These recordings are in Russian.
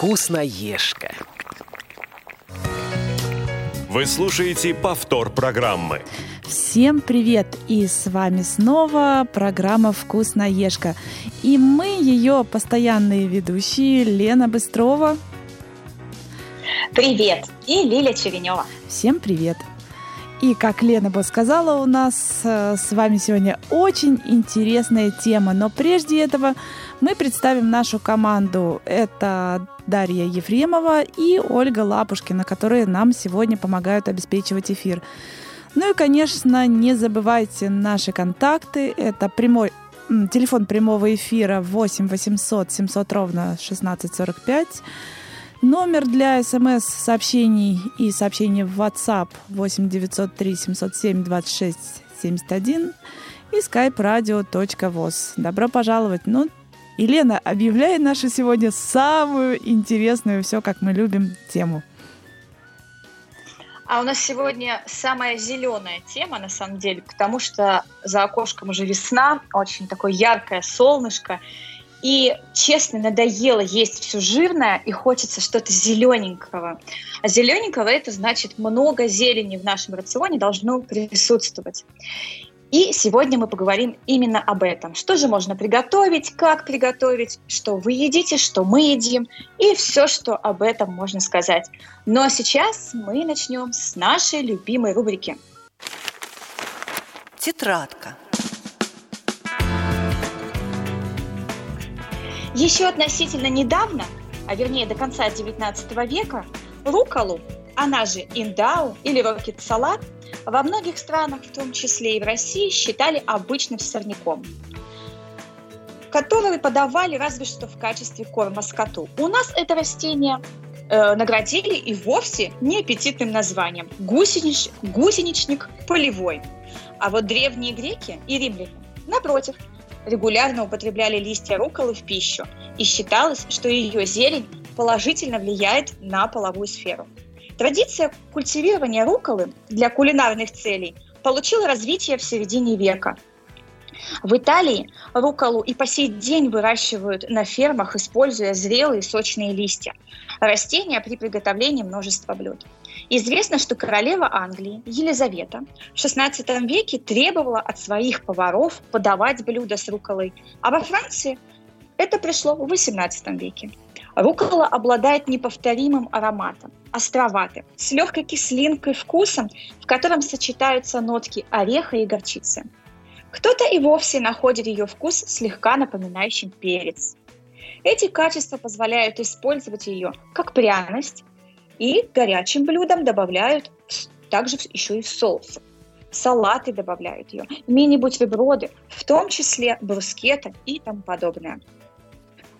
Вкусноежка. Вы слушаете повтор программы. Всем привет! И с вами снова программа «Вкусноежка». И мы ее постоянные ведущие Лена Быстрова. Привет! И Лиля Черенева. Всем привет! И как Лена бы сказала, у нас э, с вами сегодня очень интересная тема. Но прежде этого мы представим нашу команду. Это Дарья Ефремова и Ольга Лапушкина, которые нам сегодня помогают обеспечивать эфир. Ну и, конечно, не забывайте наши контакты. Это прямой телефон прямого эфира 8 800 700 ровно 1645. Номер для смс-сообщений и сообщений в WhatsApp 8 903 707 26 71 и skype radio.voz. Добро пожаловать. Ну, Елена, объявляй нашу сегодня самую интересную, все как мы любим, тему. А у нас сегодня самая зеленая тема, на самом деле, потому что за окошком уже весна, очень такое яркое солнышко. И, честно, надоело есть все жирное, и хочется что-то зелененького. А зелененького это значит много зелени в нашем рационе должно присутствовать. И сегодня мы поговорим именно об этом. Что же можно приготовить, как приготовить, что вы едите, что мы едим, и все, что об этом можно сказать. Но сейчас мы начнем с нашей любимой рубрики. Тетрадка. Еще относительно недавно, а вернее до конца XIX века, руколу, она же индау или рокет-салат – во многих странах, в том числе и в России, считали обычным сорняком которые подавали разве что в качестве корма скоту. У нас это растение э, наградили и вовсе неаппетитным названием гусенич, гусеничник полевой. А вот древние греки и римляне, напротив, регулярно употребляли листья руколы в пищу, и считалось, что ее зелень положительно влияет на половую сферу. Традиция культивирования руколы для кулинарных целей получила развитие в середине века. В Италии руколу и по сей день выращивают на фермах, используя зрелые сочные листья. Растения при приготовлении множества блюд. Известно, что королева Англии Елизавета в XVI веке требовала от своих поваров подавать блюда с руколой, а во Франции это пришло в XVIII веке. Рукола обладает неповторимым ароматом, островатым, с легкой кислинкой вкусом, в котором сочетаются нотки ореха и горчицы. Кто-то и вовсе находит ее вкус слегка напоминающим перец. Эти качества позволяют использовать ее как пряность и горячим блюдам добавляют также еще и соусы. Салаты добавляют ее, мини-бутерброды, в том числе брускеты и тому подобное.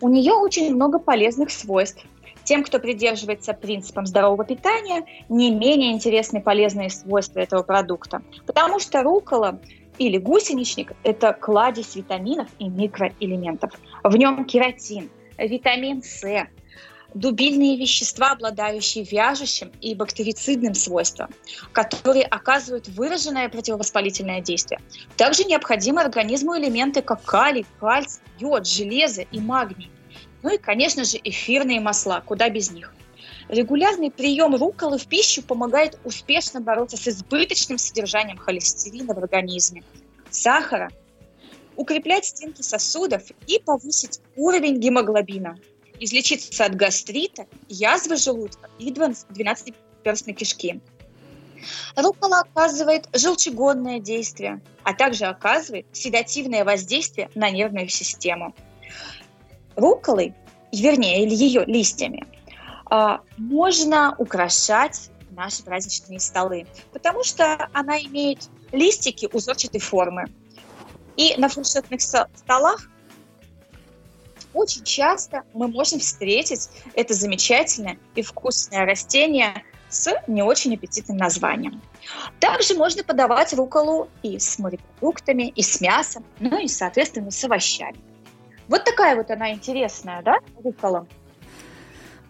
У нее очень много полезных свойств. Тем, кто придерживается принципам здорового питания, не менее интересны полезные свойства этого продукта. Потому что рукола или гусеничник – это кладезь витаминов и микроэлементов. В нем кератин, витамин С, дубильные вещества, обладающие вяжущим и бактерицидным свойством, которые оказывают выраженное противовоспалительное действие. Также необходимы организму элементы, как калий, кальций, йод, железо и магний. Ну и, конечно же, эфирные масла, куда без них. Регулярный прием руколы в пищу помогает успешно бороться с избыточным содержанием холестерина в организме, сахара, укреплять стенки сосудов и повысить уровень гемоглобина, излечиться от гастрита, язвы желудка и 12-перстной кишки. Рукола оказывает желчегонное действие, а также оказывает седативное воздействие на нервную систему – руколой, вернее, или ее листьями, а, можно украшать наши праздничные столы, потому что она имеет листики узорчатой формы. И на фуршетных столах очень часто мы можем встретить это замечательное и вкусное растение с не очень аппетитным названием. Также можно подавать руколу и с морепродуктами, и с мясом, ну и, соответственно, с овощами. Вот такая вот она интересная, да, рукола?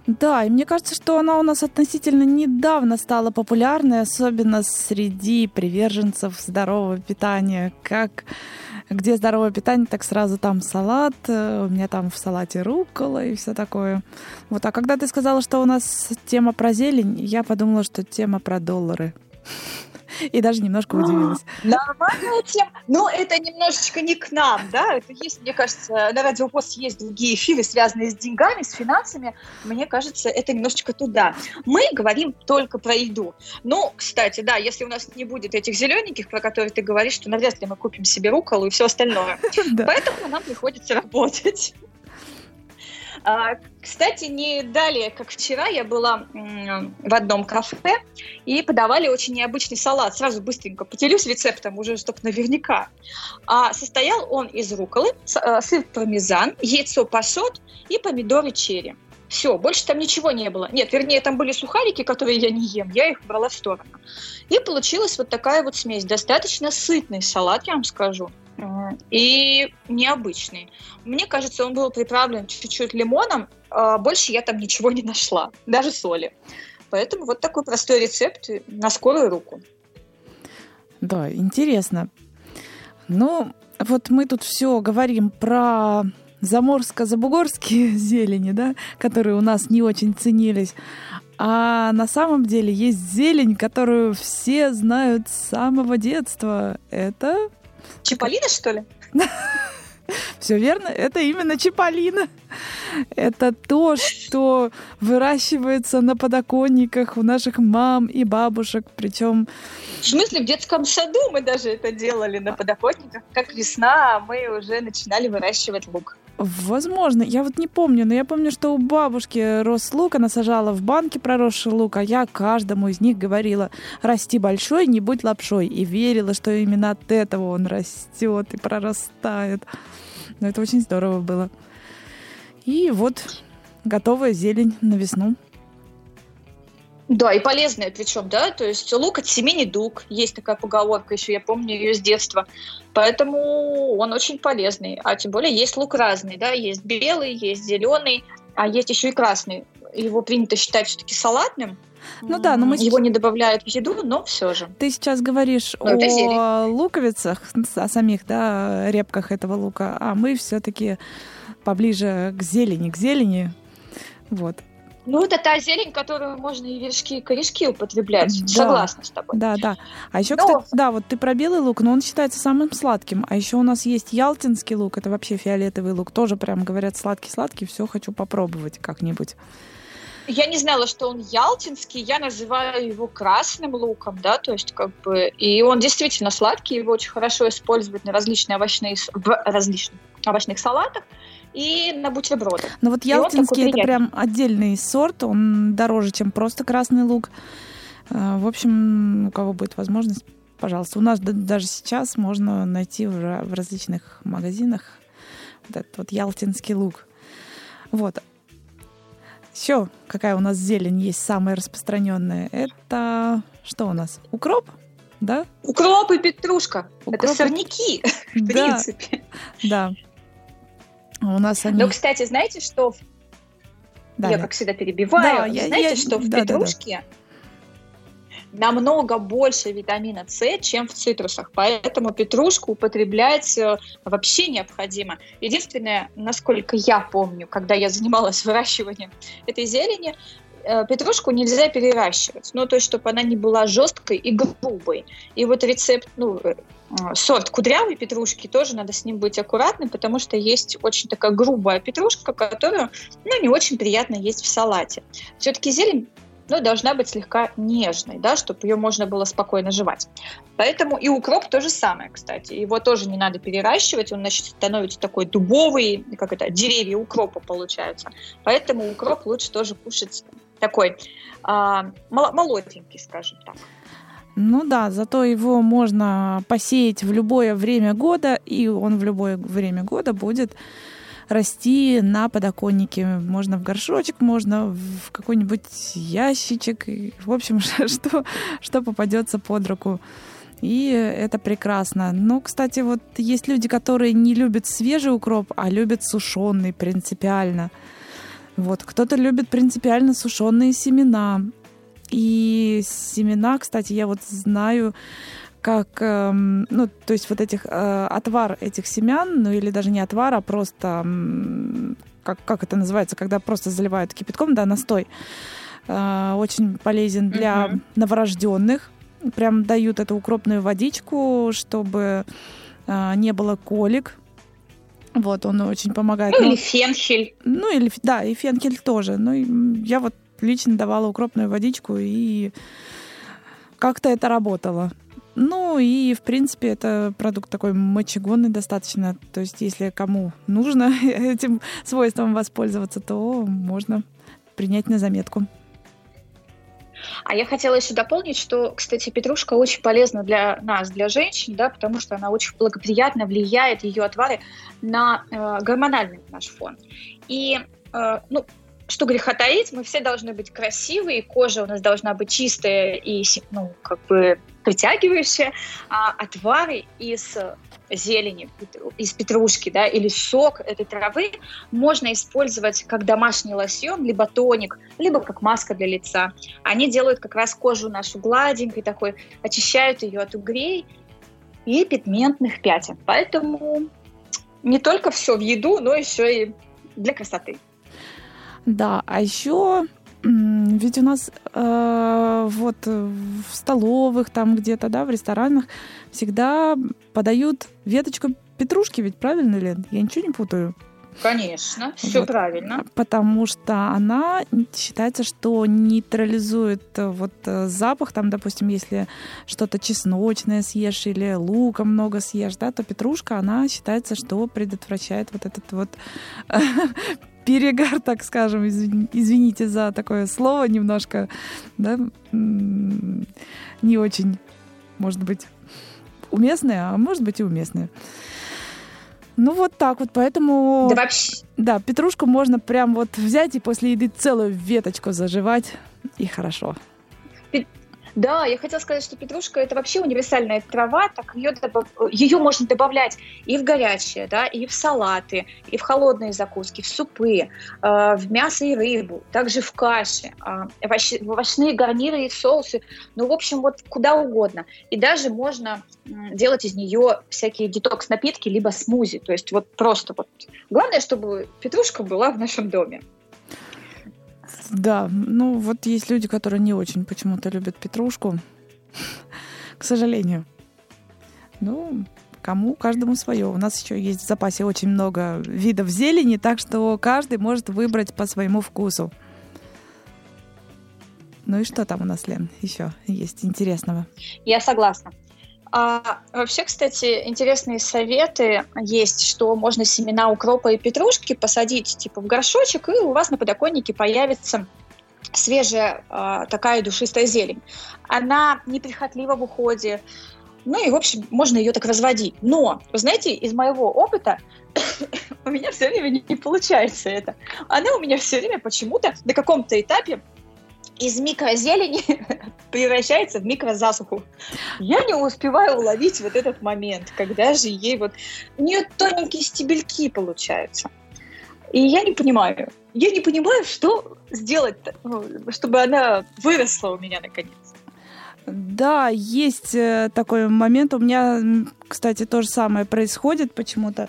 Да, и мне кажется, что она у нас относительно недавно стала популярной, особенно среди приверженцев здорового питания. Как где здоровое питание, так сразу там салат, э, у меня там в салате рукола и все такое. Вот, а когда ты сказала, что у нас тема про зелень, я подумала, что тема про доллары. И даже немножко удивилась. Нормальная тема. Но это немножечко не к нам, да? Это есть, мне кажется, на Радиопост есть другие эфиры, связанные с деньгами, с финансами. Мне кажется, это немножечко туда. Мы говорим только про еду. Ну, кстати, да, если у нас не будет этих зелененьких, про которые ты говоришь, то навряд ли мы купим себе руколу и все остальное. Поэтому нам приходится работать. А, кстати, не далее, как вчера, я была в одном кафе, и подавали очень необычный салат. Сразу быстренько поделюсь рецептом, уже чтобы наверняка. А состоял он из руколы, э, сыр пармезан, яйцо пашот и помидоры черри. Все, больше там ничего не было. Нет, вернее, там были сухарики, которые я не ем, я их брала в сторону. И получилась вот такая вот смесь. Достаточно сытный салат, я вам скажу и необычный. Мне кажется, он был приправлен чуть-чуть лимоном, а больше я там ничего не нашла, даже соли. Поэтому вот такой простой рецепт на скорую руку. Да, интересно. Ну, вот мы тут все говорим про заморско-забугорские зелени, да, которые у нас не очень ценились. А на самом деле есть зелень, которую все знают с самого детства. Это Чиполлино, что ли? Все верно, это именно чиполлино. Это то, что выращивается на подоконниках у наших мам и бабушек, причем... В смысле, в детском саду мы даже это делали на подоконниках. Как весна, мы уже начинали выращивать лук. Возможно, я вот не помню, но я помню, что у бабушки рос лук, она сажала в банке проросший лук, а я каждому из них говорила, расти большой, не будь лапшой, и верила, что именно от этого он растет и прорастает. Но это очень здорово было. И вот готовая зелень на весну. Да, и полезная причем, да, то есть лук от семени дуг, есть такая поговорка еще, я помню ее с детства, поэтому он очень полезный, а тем более есть лук разный, да, есть белый, есть зеленый, а есть еще и красный, его принято считать все-таки салатным, ну да, но мы его не добавляют в еду, но все же. Ты сейчас говоришь но о луковицах, о самих, да, репках этого лука, а мы все-таки поближе к зелени, к зелени, вот. Ну, это та зелень, которую можно и вершки, и корешки употреблять. Да. Согласна с тобой. Да, да. А еще, но... кстати, да, вот ты про белый лук, но он считается самым сладким. А еще у нас есть ялтинский лук, это вообще фиолетовый лук. Тоже прям говорят сладкий-сладкий, все хочу попробовать как-нибудь. Я не знала, что он ялтинский, я называю его красным луком, да, то есть как бы, и он действительно сладкий, его очень хорошо использовать на различные овощные, в различных овощных салатах, и на бутербродах. Ну вот ялтинский это прям отдельный сорт, он дороже, чем просто красный лук. Э, в общем, у кого будет возможность, пожалуйста. У нас даже сейчас можно найти в различных магазинах вот этот вот ялтинский лук. Вот. Еще какая у нас зелень есть самая распространенная? Это что у нас? Укроп? Да? Укроп и петрушка. Укроп Это сорняки, в принципе. Да. У нас они... Ну, кстати, знаете, что... Да, я, как всегда, перебиваю. Да, я, знаете, я... что в да, петрушке да, да. намного больше витамина С, чем в цитрусах. Поэтому петрушку употреблять э, вообще необходимо. Единственное, насколько я помню, когда я занималась выращиванием этой зелени, петрушку нельзя переращивать, ну, то есть, чтобы она не была жесткой и грубой. И вот рецепт, ну, э, сорт кудрявой петрушки тоже надо с ним быть аккуратным, потому что есть очень такая грубая петрушка, которую, ну, не очень приятно есть в салате. Все-таки зелень ну, должна быть слегка нежной, да, чтобы ее можно было спокойно жевать. Поэтому и укроп то же самое, кстати. Его тоже не надо переращивать, он, значит, становится такой дубовый, как это, деревья укропа получаются. Поэтому укроп лучше тоже кушать такой а, молоденький, скажем так. Ну да, зато его можно посеять в любое время года, и он в любое время года будет расти на подоконнике. Можно в горшочек, можно в какой-нибудь ящичек. В общем, что, что попадется под руку. И это прекрасно. Но, кстати, вот есть люди, которые не любят свежий укроп, а любят сушеный принципиально. Вот, кто-то любит принципиально сушеные семена. И семена, кстати, я вот знаю, как, э, ну, то есть вот этих, э, отвар этих семян, ну или даже не отвар, а просто, э, как, как это называется, когда просто заливают кипятком, да, настой, э, очень полезен для mm-hmm. новорожденных. Прям дают эту укропную водичку, чтобы э, не было колик. Вот, он очень помогает. Ну, или фенхель. Ну, или, да, и фенхель тоже. Ну, я вот лично давала укропную водичку, и как-то это работало. Ну и, в принципе, это продукт такой мочегонный достаточно. То есть, если кому нужно этим свойством воспользоваться, то можно принять на заметку. А я хотела еще дополнить, что, кстати, петрушка очень полезна для нас, для женщин, да, потому что она очень благоприятно влияет, ее отвары, на э, гормональный наш фон. И, э, ну, что греха таить, мы все должны быть красивые, кожа у нас должна быть чистая и, ну, как бы притягивающая, а отвары из зелени, из петрушки, да, или сок этой травы можно использовать как домашний лосьон, либо тоник, либо как маска для лица. Они делают как раз кожу нашу гладенькой такой, очищают ее от угрей и пигментных пятен. Поэтому не только все в еду, но еще и для красоты. Да, а еще ведь у нас э, вот в столовых там где-то, да, в ресторанах всегда подают веточку петрушки, ведь правильно, Лен? Я ничего не путаю. Конечно, все вот. правильно. Потому что она считается, что нейтрализует э, вот э, запах, там, допустим, если что-то чесночное съешь или лука много съешь, да, то петрушка, она считается, что предотвращает вот этот вот перегар, так скажем, извините за такое слово немножко, да, не очень, может быть, уместное, а может быть и уместное. Ну вот так вот, поэтому... Да вообще... Да, петрушку можно прям вот взять и после еды целую веточку заживать, и хорошо. Да, я хотела сказать, что петрушка это вообще универсальная трава, так ее, ее можно добавлять и в горячее, да, и в салаты, и в холодные закуски, в супы, э, в мясо и рыбу, также в каше, э, в овощные гарниры и соусы, ну, в общем, вот куда угодно. И даже можно делать из нее всякие детокс-напитки, либо смузи, то есть вот просто вот. Главное, чтобы петрушка была в нашем доме. Да, ну вот есть люди, которые не очень почему-то любят петрушку. К сожалению. Ну, кому, каждому свое. У нас еще есть в запасе очень много видов зелени, так что каждый может выбрать по своему вкусу. Ну и что там у нас, Лен, еще есть интересного? Я согласна. А вообще, кстати, интересные советы есть, что можно семена укропа и петрушки посадить типа в горшочек, и у вас на подоконнике появится свежая а, такая душистая зелень. Она неприхотлива в уходе, ну и, в общем, можно ее так разводить. Но, вы знаете, из моего опыта у меня все время не, не получается это. Она у меня все время почему-то на каком-то этапе из микрозелени превращается в микрозасуху. Я не успеваю уловить вот этот момент, когда же ей вот... У нее тоненькие стебельки получаются. И я не понимаю. Я не понимаю, что сделать, ну, чтобы она выросла у меня наконец. Да, есть э, такой момент. У меня, кстати, то же самое происходит почему-то.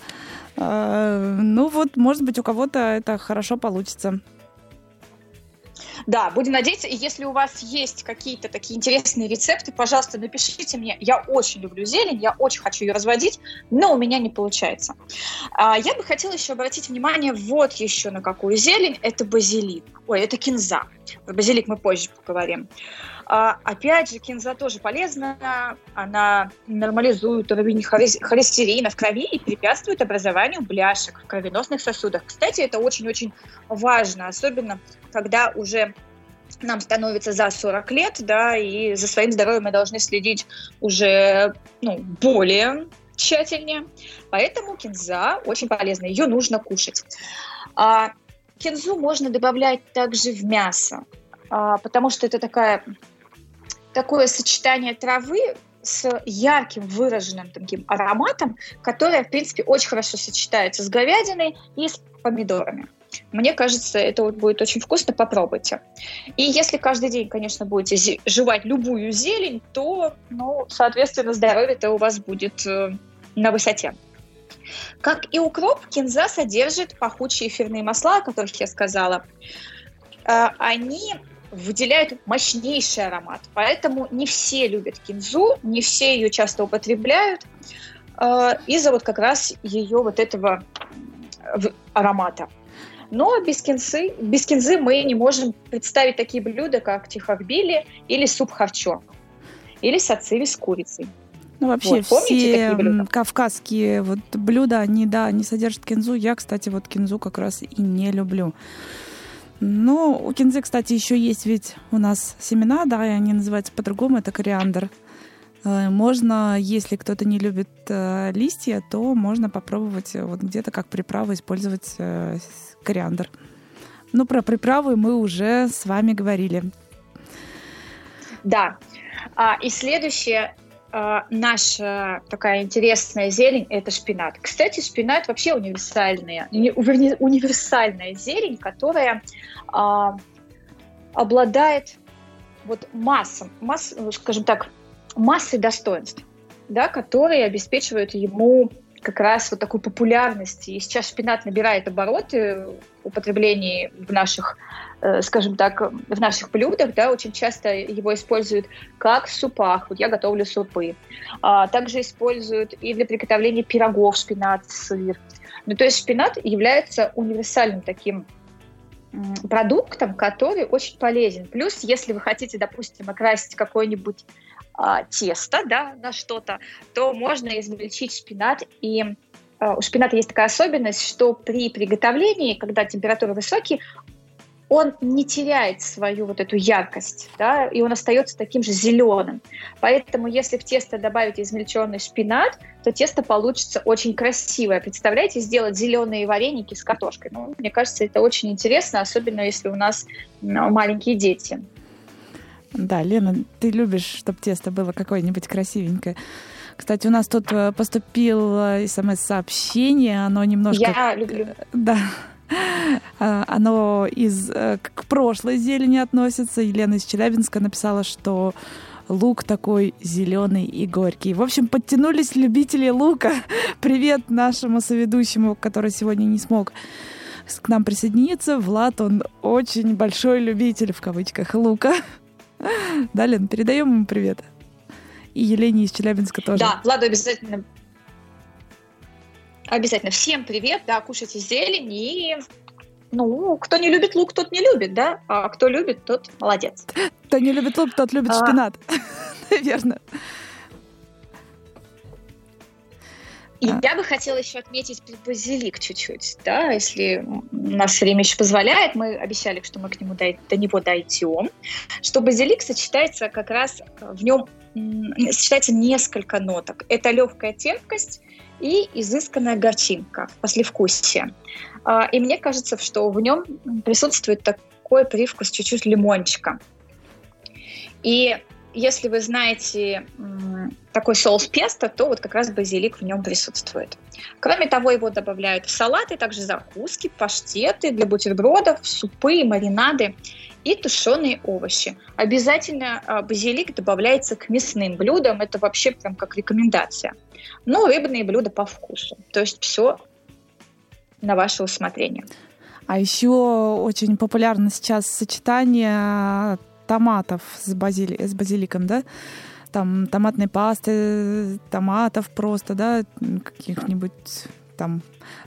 Э, ну вот, может быть, у кого-то это хорошо получится. Да, будем надеяться. И если у вас есть какие-то такие интересные рецепты, пожалуйста, напишите мне. Я очень люблю зелень, я очень хочу ее разводить, но у меня не получается. А, я бы хотела еще обратить внимание вот еще на какую зелень. Это базилик. Ой, это кинза. Про базилик мы позже поговорим. А, опять же, кинза тоже полезна. Она нормализует уровень холестерина в крови и препятствует образованию бляшек в кровеносных сосудах. Кстати, это очень-очень важно, особенно когда уже нам становится за 40 лет, да, и за своим здоровьем мы должны следить уже ну, более тщательнее. Поэтому кинза очень полезна, ее нужно кушать. А, кинзу можно добавлять также в мясо, а, потому что это такая, такое сочетание травы с ярким выраженным таким ароматом, которое, в принципе, очень хорошо сочетается с говядиной и с помидорами. Мне кажется, это вот будет очень вкусно, попробуйте. И если каждый день, конечно, будете жевать любую зелень, то, ну, соответственно, здоровье-то у вас будет э, на высоте. Как и укроп, кинза содержит пахучие эфирные масла, о которых я сказала. Э, они выделяют мощнейший аромат, поэтому не все любят кинзу, не все ее часто употребляют э, из-за вот как раз ее вот этого аромата. Но без кинзы, без кинзы мы не можем представить такие блюда, как тихахбили или суп харчо, или сацири с курицей. Ну, вообще, вот, все кавказские вот блюда, они, да, они содержат кинзу. Я, кстати, вот кинзу как раз и не люблю. Ну, у кинзы, кстати, еще есть ведь у нас семена, да, и они называются по-другому, это кориандр. Э, можно, если кто-то не любит э, листья, то можно попробовать э, вот где-то как приправу использовать э, кориандр. Ну, про приправы мы уже с вами говорили. Да. А, и следующее наша такая интересная зелень – это шпинат. Кстати, шпинат вообще универсальная, универсальная зелень, которая а, обладает вот массом, масс, скажем так, массой достоинств, да, которые обеспечивают ему как раз вот такую популярность. И сейчас шпинат набирает обороты употреблении в наших, э, скажем так, в наших блюдах, да, очень часто его используют как в супах, вот я готовлю супы. А, также используют и для приготовления пирогов шпинат, сыр. Ну, то есть шпинат является универсальным таким продуктом, который очень полезен. Плюс, если вы хотите, допустим, окрасить какой-нибудь а, тесто да, на что-то, то можно измельчить шпинат. И у шпината есть такая особенность, что при приготовлении, когда температуры высокие, он не теряет свою вот эту яркость, да, и он остается таким же зеленым. Поэтому, если в тесто добавить измельченный шпинат, то тесто получится очень красивое. Представляете, сделать зеленые вареники с картошкой. Ну, мне кажется, это очень интересно, особенно если у нас маленькие дети. Да, Лена, ты любишь, чтобы тесто было какое-нибудь красивенькое. Кстати, у нас тут э, поступило смс-сообщение, оно немножко... Я люблю. Да. А, оно из, э, к прошлой зелени относится. Елена из Челябинска написала, что лук такой зеленый и горький. В общем, подтянулись любители лука. Привет нашему соведущему, который сегодня не смог к нам присоединиться. Влад, он очень большой любитель, в кавычках, лука. Да, Лен, передаем ему привет. И Елене из Челябинска тоже. Да, Владу обязательно Обязательно. Всем привет, да, кушайте зелень и ну, кто не любит лук, тот не любит, да, а кто любит, тот молодец. Кто не любит лук, тот любит а... шпинат. Наверное. И а. я бы хотела еще отметить базилик чуть-чуть, да, если наше время еще позволяет, мы обещали, что мы к нему до, до него дойдем, что базилик сочетается как раз в нем сочетается несколько ноток. Это легкая терпкость и изысканная горчинка, послевкусие. А, и мне кажется, что в нем присутствует такой привкус чуть-чуть лимончика. И если вы знаете такой соус песто, то вот как раз базилик в нем присутствует. Кроме того, его добавляют в салаты, также закуски, паштеты для бутербродов, супы, маринады и тушеные овощи. Обязательно а, базилик добавляется к мясным блюдам, это вообще прям как рекомендация. Но рыбные блюда по вкусу. То есть все на ваше усмотрение. А еще очень популярно сейчас сочетание томатов с, базили... с базиликом, да? Там томатной пасты, томатов просто, да, каких-нибудь там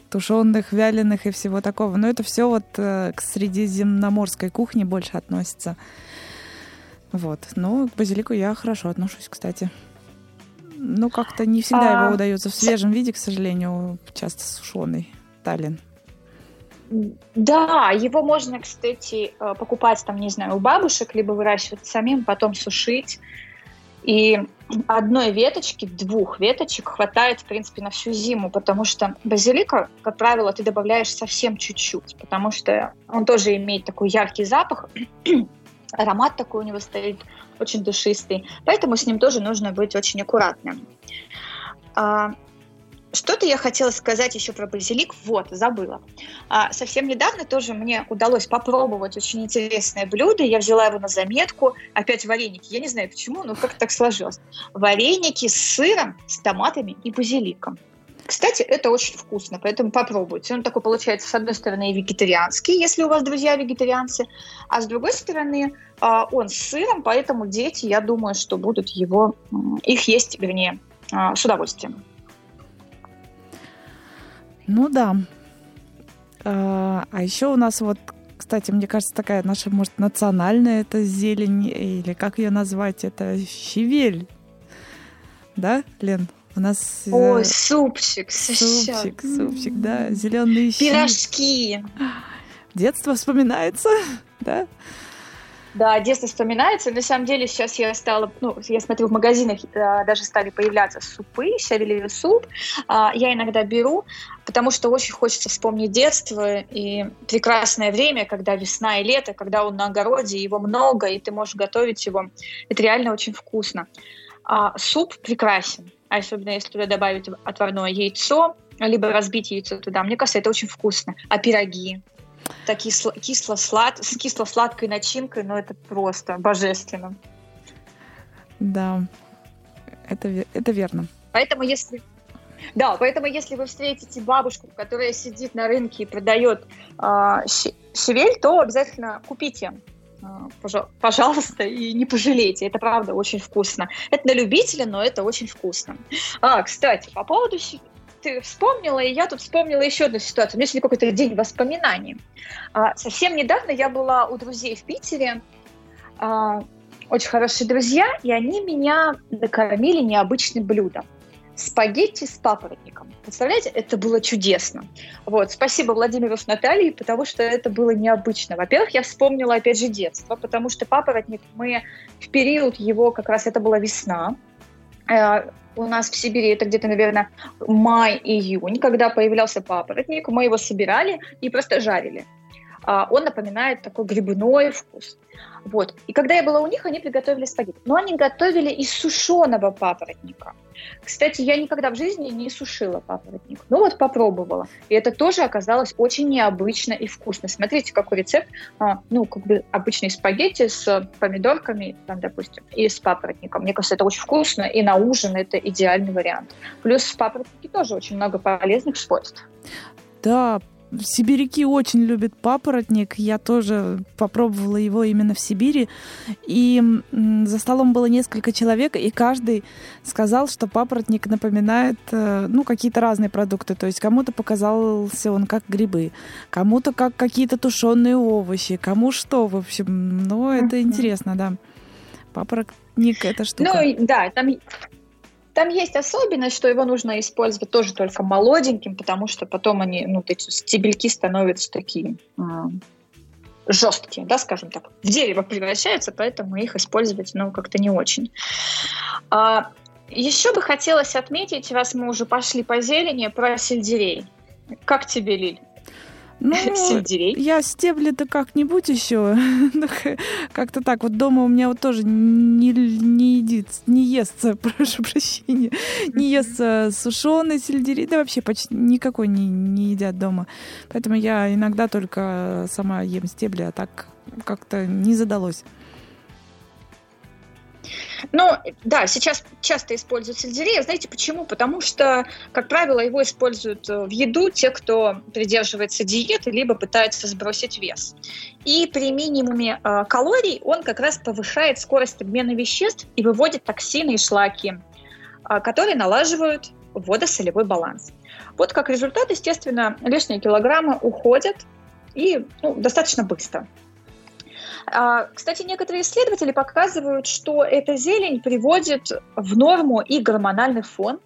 тушеных, вяленых и всего такого. Но это все вот э, к средиземноморской кухне больше относится. Вот. Но к базилику я хорошо отношусь, кстати. Ну, как-то не всегда а... его удается в свежем виде, к сожалению, часто сушеный талин. Да, его можно, кстати, э, покупать там, не знаю, у бабушек, либо выращивать самим, потом сушить. И одной веточки, двух веточек хватает, в принципе, на всю зиму, потому что базилика, как правило, ты добавляешь совсем чуть-чуть, потому что он тоже имеет такой яркий запах, аромат такой у него стоит, очень душистый, поэтому с ним тоже нужно быть очень аккуратным. Что-то я хотела сказать еще про базилик. Вот, забыла. А, совсем недавно тоже мне удалось попробовать очень интересное блюдо. Я взяла его на заметку. Опять вареники. Я не знаю почему, но как так сложилось. Вареники с сыром, с томатами и базиликом. Кстати, это очень вкусно, поэтому попробуйте. Он такой получается, с одной стороны, вегетарианский, если у вас друзья вегетарианцы, а с другой стороны, а, он с сыром, поэтому дети, я думаю, что будут его, их есть, вернее, а, с удовольствием. Ну да. А, а еще у нас вот, кстати, мне кажется, такая наша, может, национальная это зелень, или как ее назвать, это щавель. Да, Лен? У нас... Э, Ой, супчик, супчик, супчик, да, зеленые щи. Пирожки. Детство вспоминается, да? Да, детство вспоминается. На самом деле сейчас я стала, ну, я смотрю в магазинах, э, даже стали появляться супы, щавелевый суп. А, я иногда беру, потому что очень хочется вспомнить детство и прекрасное время, когда весна и лето, когда он на огороде, его много, и ты можешь готовить его. Это реально очень вкусно. А, суп прекрасен особенно если туда добавить отварное яйцо, либо разбить яйцо туда. Мне кажется, это очень вкусно. А пироги? Такие кисло-слад... с кисло-сладкой начинкой, но ну, это просто божественно. Да, это, это верно. Поэтому если да, поэтому если вы встретите бабушку, которая сидит на рынке и продает э, щавель, то обязательно купите а, пожалуйста, и не пожалейте. Это правда очень вкусно. Это на любителя, но это очень вкусно. А, кстати, по поводу ты вспомнила, и я тут вспомнила еще одну ситуацию. У меня сегодня какой-то день воспоминаний. А, совсем недавно я была у друзей в Питере. А, очень хорошие друзья, и они меня накормили необычным блюдом спагетти с папоротником. Представляете, это было чудесно. Вот, спасибо Владимиру с Натальей, потому что это было необычно. Во-первых, я вспомнила, опять же, детство, потому что папоротник мы в период его, как раз это была весна, э, у нас в Сибири это где-то, наверное, май-июнь, когда появлялся папоротник, мы его собирали и просто жарили. А, он напоминает такой грибной вкус. Вот. И когда я была у них, они приготовили спагетти. Но они готовили из сушеного папоротника. Кстати, я никогда в жизни не сушила папоротник. Ну вот попробовала. И это тоже оказалось очень необычно и вкусно. Смотрите, какой рецепт. А, ну, как бы обычные спагетти с помидорками, там, допустим, и с папоротником. Мне кажется, это очень вкусно. И на ужин это идеальный вариант. Плюс в папоротнике тоже очень много полезных свойств. Да, Сибиряки очень любят папоротник. Я тоже попробовала его именно в Сибири. И за столом было несколько человек, и каждый сказал, что папоротник напоминает э, ну, какие-то разные продукты. То есть кому-то показался он как грибы, кому-то как какие-то тушеные овощи, кому что, в общем. Ну, это интересно, да. Папоротник — это штука. Ну, да, там там есть особенность, что его нужно использовать тоже только молоденьким, потому что потом они, ну, эти стебельки становятся такие э, жесткие, да, скажем так, в дерево превращаются, поэтому их использовать, ну, как-то не очень. А, еще бы хотелось отметить, раз мы уже пошли по зелени, про сельдерей. Как тебе, Лиль? Ну, сельдерей. Я стебли-то как-нибудь еще. Как-то так. Вот дома у меня вот тоже не, не едит, не естся, прошу прощения, не естся сушеный сельдерей. Да вообще почти никакой не, не едят дома. Поэтому я иногда только сама ем стебли, а так как-то не задалось. Ну, да, сейчас часто используют сельдерей. Знаете почему? Потому что, как правило, его используют э, в еду те, кто придерживается диеты, либо пытается сбросить вес. И при минимуме э, калорий он как раз повышает скорость обмена веществ и выводит токсины и шлаки, э, которые налаживают водосолевой баланс. Вот как результат, естественно, лишние килограммы уходят и ну, достаточно быстро. А, кстати, некоторые исследователи показывают, что эта зелень приводит в норму и гормональный фон,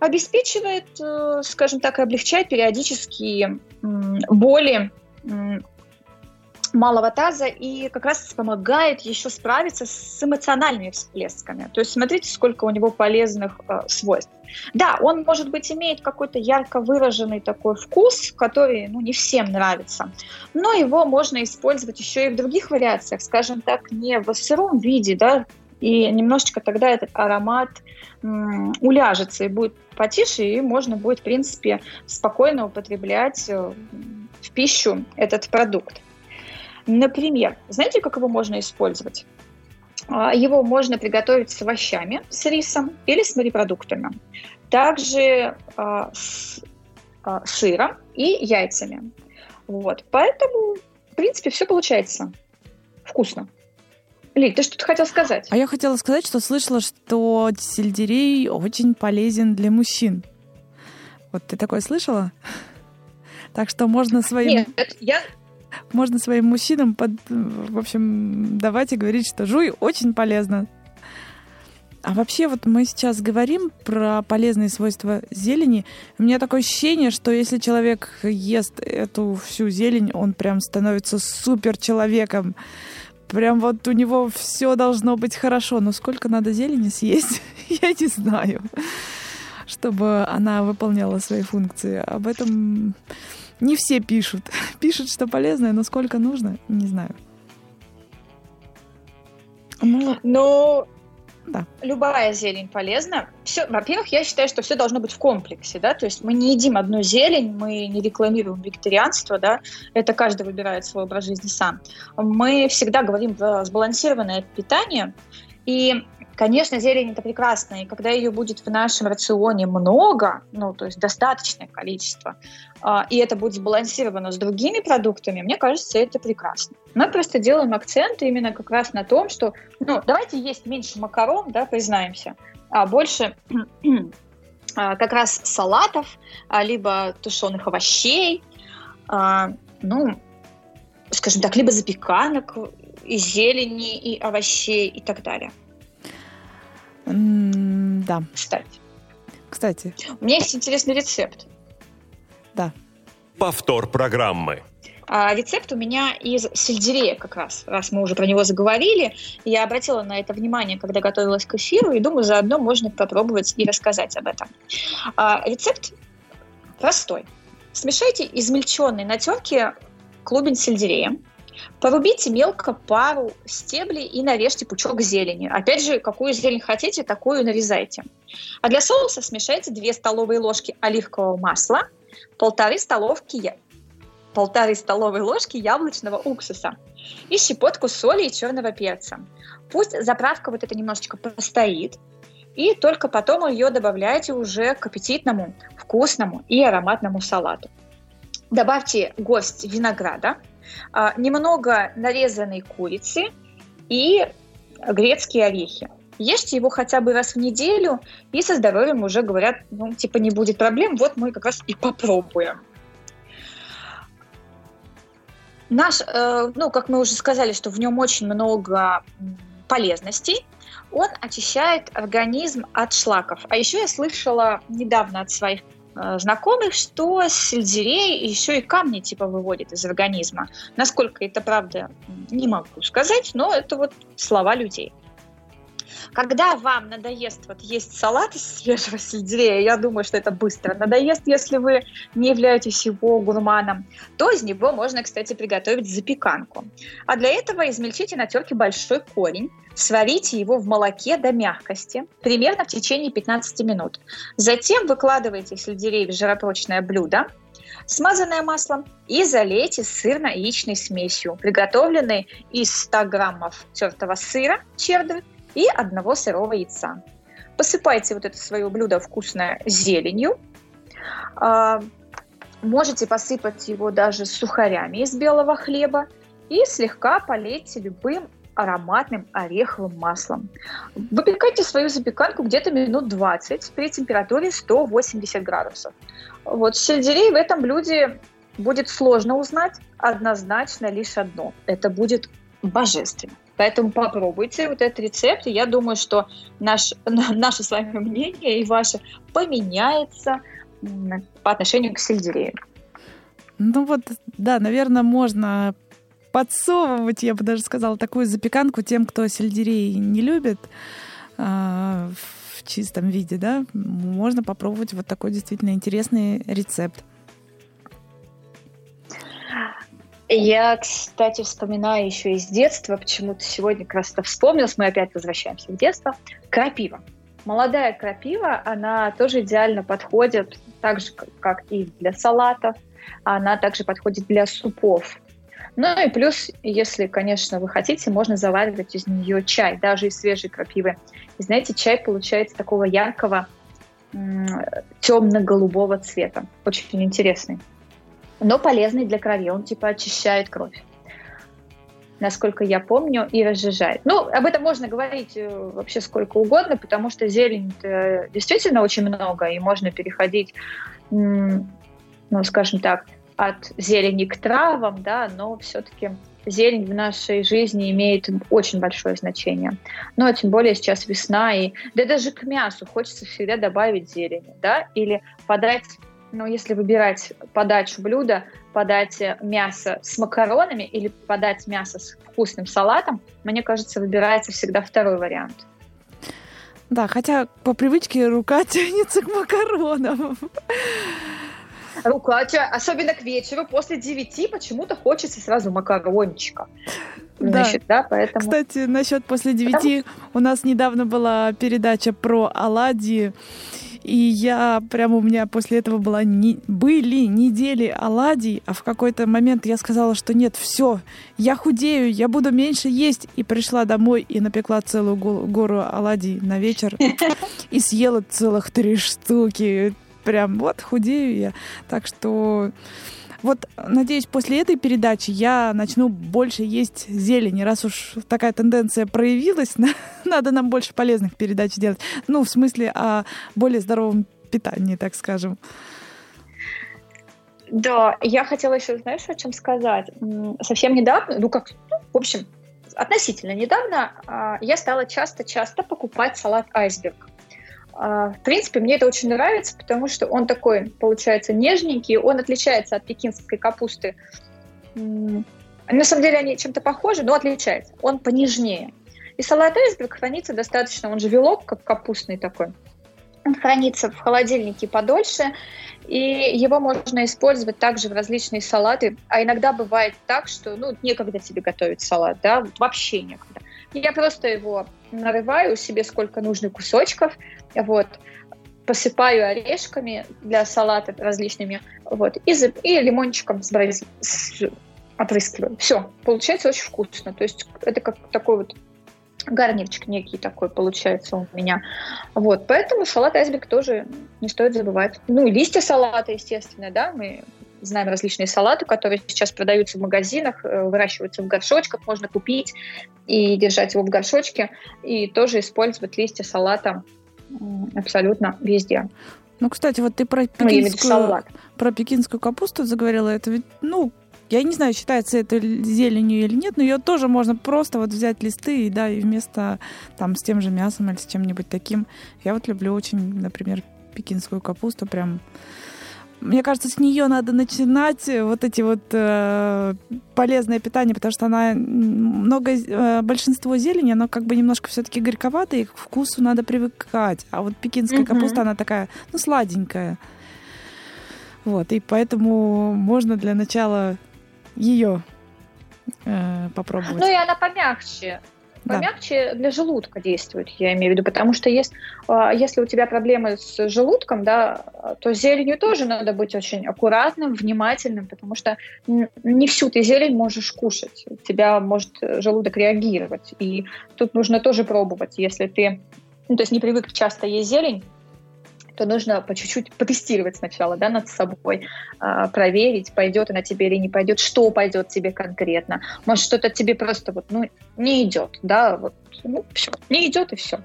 обеспечивает, э, скажем так, и облегчает периодические боли малого таза и как раз помогает еще справиться с эмоциональными всплесками. То есть смотрите, сколько у него полезных э, свойств. Да, он, может быть, имеет какой-то ярко выраженный такой вкус, который ну, не всем нравится, но его можно использовать еще и в других вариациях, скажем так, не в сыром виде, да, и немножечко тогда этот аромат м, уляжется и будет потише, и можно будет, в принципе, спокойно употреблять э, в пищу этот продукт. Например, знаете, как его можно использовать? А, его можно приготовить с овощами, с рисом или с морепродуктами. Также а, с а, сыром и яйцами. Вот. Поэтому, в принципе, все получается вкусно. Лиль, ты что-то хотел сказать? А я хотела сказать, что слышала, что сельдерей очень полезен для мужчин. Вот ты такое слышала? Так что можно своим... Нет, я, можно своим мужчинам, под, в общем, давать и говорить, что жуй очень полезно. А вообще вот мы сейчас говорим про полезные свойства зелени. У меня такое ощущение, что если человек ест эту всю зелень, он прям становится супер человеком. Прям вот у него все должно быть хорошо. Но сколько надо зелени съесть, я не знаю, чтобы она выполняла свои функции. Об этом не все пишут. Пишут, что полезное, но сколько нужно, не знаю. Ну, но да. любая зелень полезна. Все, во-первых, я считаю, что все должно быть в комплексе, да, то есть мы не едим одну зелень, мы не рекламируем вегетарианство, да, это каждый выбирает свой образ жизни сам. Мы всегда говорим про сбалансированное питание, и Конечно, зелень это прекрасно, и когда ее будет в нашем рационе много, ну, то есть достаточное количество, э, и это будет сбалансировано с другими продуктами, мне кажется, это прекрасно. Мы просто делаем акцент именно как раз на том, что, ну, давайте есть меньше макарон, да, признаемся, а больше а, как раз салатов, а, либо тушеных овощей, а, ну, скажем так, либо запеканок из зелени и овощей и так далее. Да. Кстати. Кстати. У меня есть интересный рецепт. Да. Повтор программы. А, рецепт у меня из сельдерея как раз, раз мы уже про него заговорили. Я обратила на это внимание, когда готовилась к эфиру, и думаю, заодно можно попробовать и рассказать об этом. А, рецепт простой. Смешайте измельченный на терке клубень сельдерея, Порубите мелко пару стеблей и нарежьте пучок зелени. Опять же, какую зелень хотите, такую нарезайте. А для соуса смешайте 2 столовые ложки оливкового масла, полторы столовки полторы столовые ложки яблочного уксуса и щепотку соли и черного перца. Пусть заправка вот это немножечко постоит, и только потом ее добавляйте уже к аппетитному, вкусному и ароматному салату. Добавьте горсть винограда, а, немного нарезанной курицы и грецкие орехи. Ешьте его хотя бы раз в неделю, и со здоровьем уже говорят, ну, типа, не будет проблем, вот мы как раз и попробуем. Наш, э, ну, как мы уже сказали, что в нем очень много полезностей, он очищает организм от шлаков. А еще я слышала недавно от своих знакомых, что сельдерей еще и камни типа выводит из организма. Насколько это правда, не могу сказать, но это вот слова людей. Когда вам надоест вот есть салат из свежего сельдерея, я думаю, что это быстро надоест, если вы не являетесь его гурманом, то из него можно, кстати, приготовить запеканку. А для этого измельчите на терке большой корень, сварите его в молоке до мягкости, примерно в течение 15 минут. Затем выкладывайте сельдерей в жиропрочное блюдо, смазанное маслом, и залейте сырно-яичной смесью, приготовленной из 100 граммов тертого сыра, чердер, и одного сырого яйца. Посыпайте вот это свое блюдо вкусное зеленью. А, можете посыпать его даже сухарями из белого хлеба и слегка полейте любым ароматным ореховым маслом. Выпекайте свою запеканку где-то минут 20 при температуре 180 градусов. Вот сельдерей в этом блюде будет сложно узнать, однозначно лишь одно. Это будет божественно. Поэтому попробуйте вот этот рецепт, и я думаю, что наш, наше с вами мнение и ваше поменяется по отношению к сельдерею. Ну вот, да, наверное, можно подсовывать, я бы даже сказала, такую запеканку тем, кто сельдерей не любит э, в чистом виде, да, можно попробовать вот такой действительно интересный рецепт. Я, кстати, вспоминаю еще из детства, почему-то сегодня как раз это вспомнилось, мы опять возвращаемся в детство, крапива. Молодая крапива, она тоже идеально подходит, так же, как и для салатов, она также подходит для супов. Ну и плюс, если, конечно, вы хотите, можно заваривать из нее чай, даже из свежей крапивы. И знаете, чай получается такого яркого, темно-голубого цвета. Очень интересный. Но полезный для крови. Он типа очищает кровь насколько я помню, и разжижает. Ну, об этом можно говорить э, вообще сколько угодно, потому что зелень действительно очень много, и можно переходить, ну, скажем так, от зелени к травам, да, но все-таки зелень в нашей жизни имеет очень большое значение. Ну, а тем более сейчас весна, и да даже к мясу хочется всегда добавить зелени, да, или подать, ну, если выбирать подачу блюда, подать мясо с макаронами или подать мясо с вкусным салатом, мне кажется, выбирается всегда второй вариант. Да, хотя по привычке рука тянется к макаронам. Рука, особенно к вечеру, после девяти почему-то хочется сразу макарончика. Да. Значит, да, поэтому... Кстати, насчет после девяти у нас недавно была передача про оладьи. И я прямо у меня после этого была не, были недели оладий, а в какой-то момент я сказала, что нет, все, я худею, я буду меньше есть. И пришла домой и напекла целую гору оладий на вечер и съела целых три штуки прям вот худею я. Так что вот, надеюсь, после этой передачи я начну больше есть зелени, раз уж такая тенденция проявилась, надо нам больше полезных передач делать. Ну, в смысле о более здоровом питании, так скажем. Да, я хотела еще, знаешь, о чем сказать? Совсем недавно, ну как, ну, в общем, относительно недавно а, я стала часто-часто покупать салат айсберг. А, в принципе, мне это очень нравится, потому что он такой, получается, нежненький, он отличается от пекинской капусты. На самом деле они чем-то похожи, но отличается. Он понежнее. И салат айсберг хранится достаточно, он же вилок, как капустный такой. Он хранится в холодильнике подольше, и его можно использовать также в различные салаты. А иногда бывает так, что ну, некогда тебе готовить салат, да, вообще некогда. Я просто его нарываю себе сколько нужно кусочков, вот, посыпаю орешками для салата различными, вот, и, и лимончиком с, с, опрыскиваю. Все, получается очень вкусно. То есть это как такой вот гарнирчик некий такой получается у меня. Вот, поэтому салат айсберг тоже не стоит забывать. Ну, и листья салата, естественно, да, мы знаем различные салаты, которые сейчас продаются в магазинах, э, выращиваются в горшочках, можно купить и держать его в горшочке, и тоже использовать листья салата абсолютно везде. Ну, кстати, вот ты про ну, пекинскую, ну, про пекинскую капусту заговорила, это ведь, ну, я не знаю, считается это зеленью или нет, но ее тоже можно просто вот взять листы и да, и вместо там с тем же мясом или с чем-нибудь таким. Я вот люблю очень, например, пекинскую капусту, прям мне кажется, с нее надо начинать вот эти вот э, полезное питание, потому что она много, э, большинство зелени, оно как бы немножко все-таки горьковато, и к вкусу надо привыкать. А вот пекинская mm-hmm. капуста, она такая, ну, сладенькая. Вот, и поэтому можно для начала ее э, попробовать. Ну и она помягче помягче для желудка действует, я имею в виду, потому что есть, а, если у тебя проблемы с желудком, да, то зеленью тоже надо быть очень аккуратным, внимательным, потому что не всю ты зелень можешь кушать, у тебя может желудок реагировать, и тут нужно тоже пробовать, если ты, ну, то есть не привык часто есть зелень, то нужно по чуть-чуть потестировать сначала, да, над собой, э, проверить, пойдет она тебе или не пойдет, что пойдет тебе конкретно. Может, что-то тебе просто вот, ну, не идет, да, вот, ну, все, не идет и все.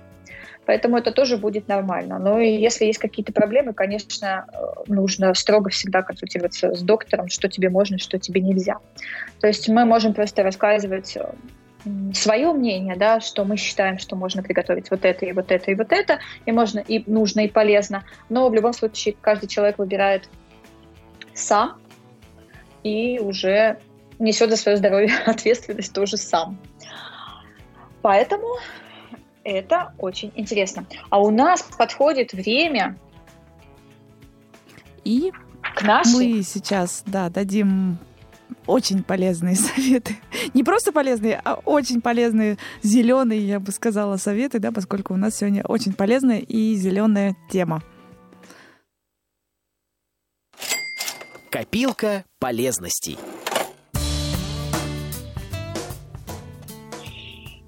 Поэтому это тоже будет нормально. Но если есть какие-то проблемы, конечно, э, нужно строго всегда консультироваться с доктором, что тебе можно, что тебе нельзя. То есть мы можем просто рассказывать э, свое мнение, да, что мы считаем, что можно приготовить вот это и вот это и вот это, и можно, и нужно, и полезно. Но в любом случае каждый человек выбирает сам и уже несет за свое здоровье ответственность тоже сам. Поэтому это очень интересно. А у нас подходит время и к нашей... мы сейчас, да, дадим очень полезные советы. Не просто полезные, а очень полезные зеленые, я бы сказала, советы, да, поскольку у нас сегодня очень полезная и зеленая тема. Копилка полезностей.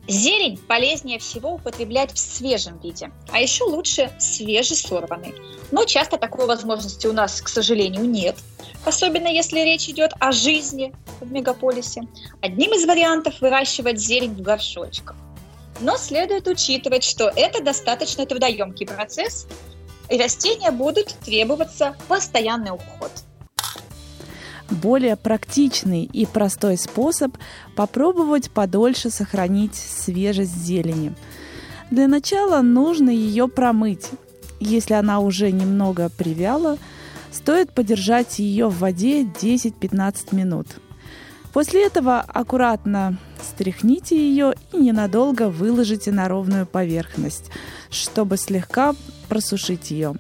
Зелень полезнее всего употреблять в свежем виде, а еще лучше свежесорванный. Но часто такой возможности у нас, к сожалению, нет, особенно если речь идет о жизни в мегаполисе. Одним из вариантов выращивать зелень в горшочках. Но следует учитывать, что это достаточно трудоемкий процесс, и растения будут требоваться постоянный уход – более практичный и простой способ попробовать подольше сохранить свежесть зелени. Для начала нужно ее промыть. Если она уже немного привяла, стоит подержать ее в воде 10-15 минут. После этого аккуратно стряхните ее и ненадолго выложите на ровную поверхность, чтобы слегка просушить ее.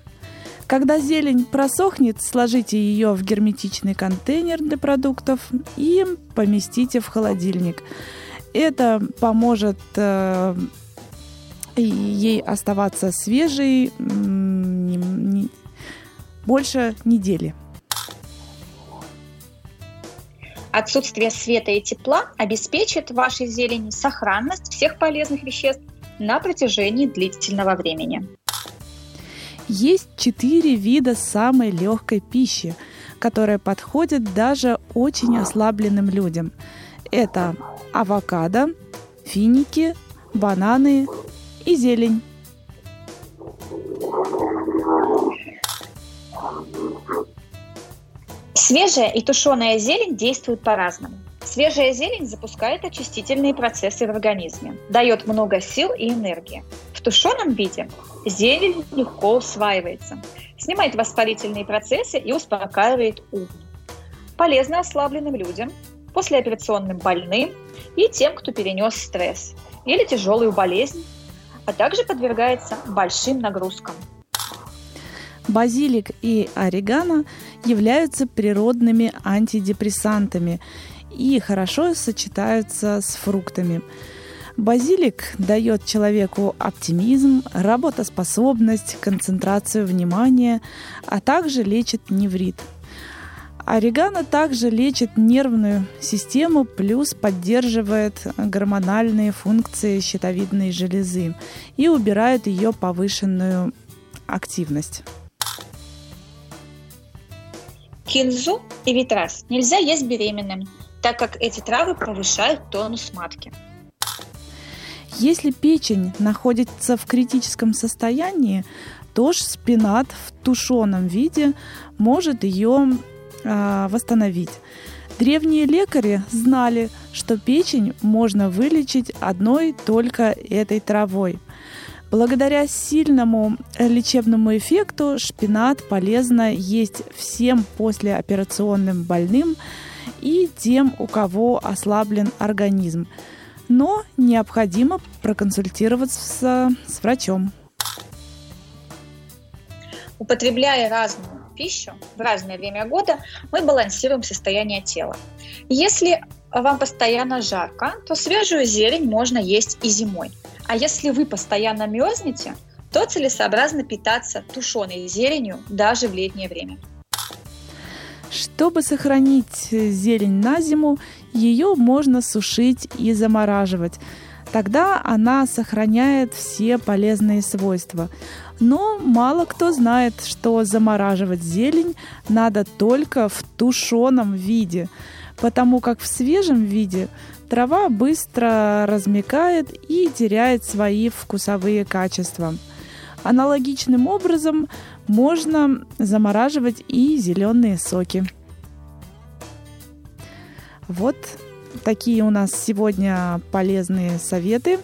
Когда зелень просохнет, сложите ее в герметичный контейнер для продуктов и поместите в холодильник. Это поможет э, ей оставаться свежей больше недели. Отсутствие света и тепла обеспечит вашей зелени сохранность всех полезных веществ на протяжении длительного времени. Есть четыре вида самой легкой пищи, которая подходит даже очень ослабленным людям. Это авокадо, финики, бананы и зелень. Свежая и тушеная зелень действуют по-разному. Свежая зелень запускает очистительные процессы в организме, дает много сил и энергии. В тушеном виде зелень легко усваивается, снимает воспалительные процессы и успокаивает ум. Полезно ослабленным людям, послеоперационным больным и тем, кто перенес стресс или тяжелую болезнь, а также подвергается большим нагрузкам. Базилик и орегано являются природными антидепрессантами и хорошо сочетаются с фруктами. Базилик дает человеку оптимизм, работоспособность, концентрацию внимания, а также лечит неврит. Орегано также лечит нервную систему, плюс поддерживает гормональные функции щитовидной железы и убирает ее повышенную активность. Кинзу и витрас нельзя есть беременным, так как эти травы повышают тонус матки. Если печень находится в критическом состоянии, то шпинат в тушеном виде может ее э, восстановить. Древние лекари знали, что печень можно вылечить одной только этой травой. Благодаря сильному лечебному эффекту шпинат полезно есть всем послеоперационным больным – и тем, у кого ослаблен организм. Но необходимо проконсультироваться с врачом. Употребляя разную пищу в разное время года, мы балансируем состояние тела. Если вам постоянно жарко, то свежую зелень можно есть и зимой. А если вы постоянно мерзнете, то целесообразно питаться тушеной зеленью даже в летнее время. Чтобы сохранить зелень на зиму, ее можно сушить и замораживать. Тогда она сохраняет все полезные свойства. Но мало кто знает, что замораживать зелень надо только в тушеном виде, потому как в свежем виде трава быстро размекает и теряет свои вкусовые качества. Аналогичным образом можно замораживать и зеленые соки. Вот такие у нас сегодня полезные советы.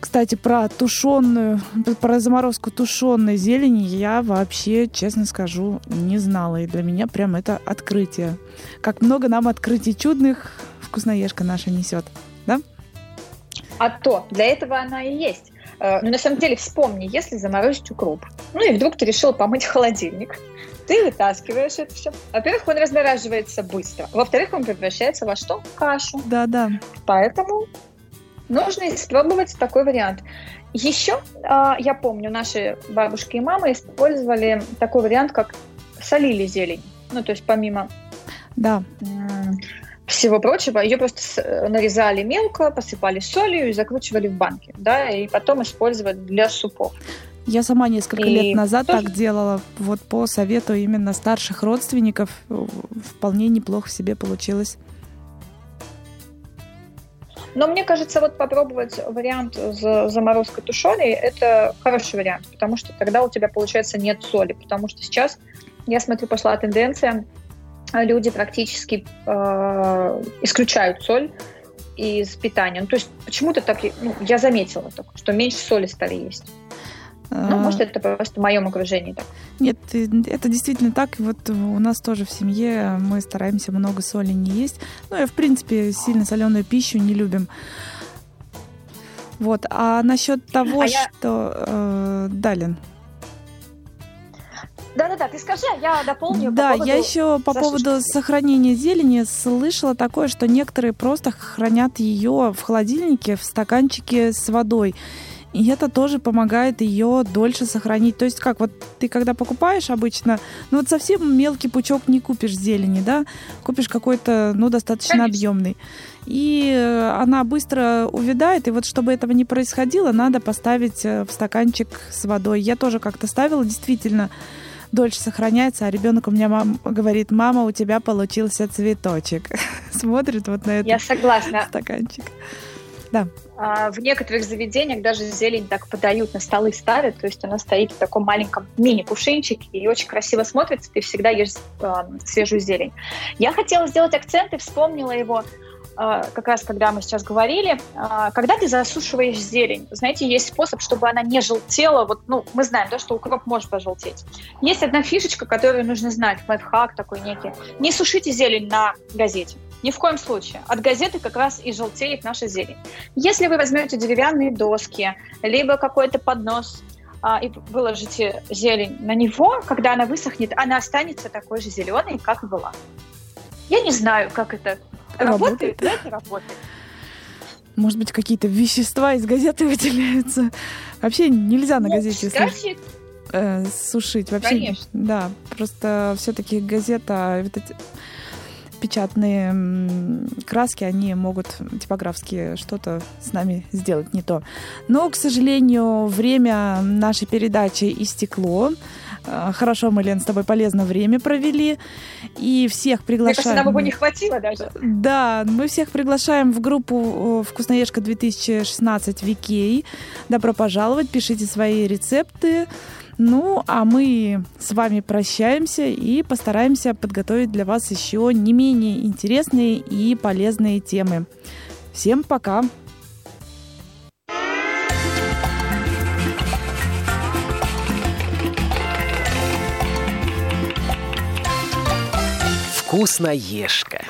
Кстати, про тушеную, про заморозку тушеной зелени я вообще, честно скажу, не знала. И для меня прям это открытие. Как много нам открытий чудных вкусноежка наша несет, да? А то, для этого она и есть. Э, ну, на самом деле, вспомни, если заморозить укроп, ну и вдруг ты решил помыть холодильник, ты вытаскиваешь это все. Во-первых, он размораживается быстро. Во-вторых, он превращается во что? В кашу. Да, да. Поэтому нужно испробовать такой вариант. Еще, а, я помню, наши бабушки и мамы использовали такой вариант, как солили зелень. Ну, то есть помимо да. Всего прочего, ее просто нарезали мелко, посыпали солью и закручивали в банки, да, и потом использовали для супов. Я сама несколько и лет назад тоже... так делала, вот по совету именно старших родственников, вполне неплохо себе получилось. Но мне кажется, вот попробовать вариант с заморозкой тушеной – это хороший вариант, потому что тогда у тебя, получается, нет соли. Потому что сейчас, я смотрю, пошла тенденция, люди практически э, исключают соль из питания. Ну, то есть почему-то так, ну, я заметила только, что меньше соли стали есть. Ну, а. может, это просто в моем окружении так. Нет, это действительно так. Вот у нас тоже в семье мы стараемся много соли не есть. Ну, и, в принципе, сильно соленую пищу не любим. Вот. А насчет того, а что... Я... Э, Далин. Да-да-да, ты скажи, а я дополню. Да, по я еще по поводу сохранения зелени слышала такое, что некоторые просто хранят ее в холодильнике в стаканчике с водой. И это тоже помогает ее дольше сохранить. То есть как, вот ты когда покупаешь обычно, ну вот совсем мелкий пучок не купишь зелени, да, купишь какой-то, ну, достаточно Конечно. объемный. И э, она быстро увядает, и вот чтобы этого не происходило, надо поставить э, в стаканчик с водой. Я тоже как-то ставила, действительно, дольше сохраняется, а ребенок у меня мам, говорит, мама, у тебя получился цветочек. Смотрит вот на этот Я согласна. стаканчик. Да. А, в некоторых заведениях даже зелень так подают, на столы ставят, то есть она стоит в таком маленьком мини-кушинчике и очень красиво смотрится, ты всегда ешь э, свежую зелень. Я хотела сделать акцент и вспомнила его как раз когда мы сейчас говорили, э, когда ты засушиваешь зелень, знаете, есть способ, чтобы она не желтела, вот, ну, мы знаем, да, что укроп может пожелтеть. Есть одна фишечка, которую нужно знать, лайфхак такой некий. Не сушите зелень на газете. Ни в коем случае. От газеты как раз и желтеет наша зелень. Если вы возьмете деревянные доски, либо какой-то поднос а, и выложите зелень на него, когда она высохнет, она останется такой же зеленой, как была. Я не знаю, как это работает, но это работает. Может быть, какие-то вещества из газеты выделяются. Вообще нельзя на ну, газете кстати, э, сушить. Вообще, Конечно. Да, просто все-таки газета, вот эти печатные краски, они могут типографские что-то с нами сделать не то. Но, к сожалению, время нашей передачи истекло. А, хорошо, мы, Лен, с тобой полезно время провели. И всех приглашаем... Мне кажется, нам его не хватило даже. Да, мы всех приглашаем в группу «Вкусноежка 2016 Викей». Добро пожаловать, пишите свои рецепты. Ну, а мы с вами прощаемся и постараемся подготовить для вас еще не менее интересные и полезные темы. Всем пока! Вкусноежка.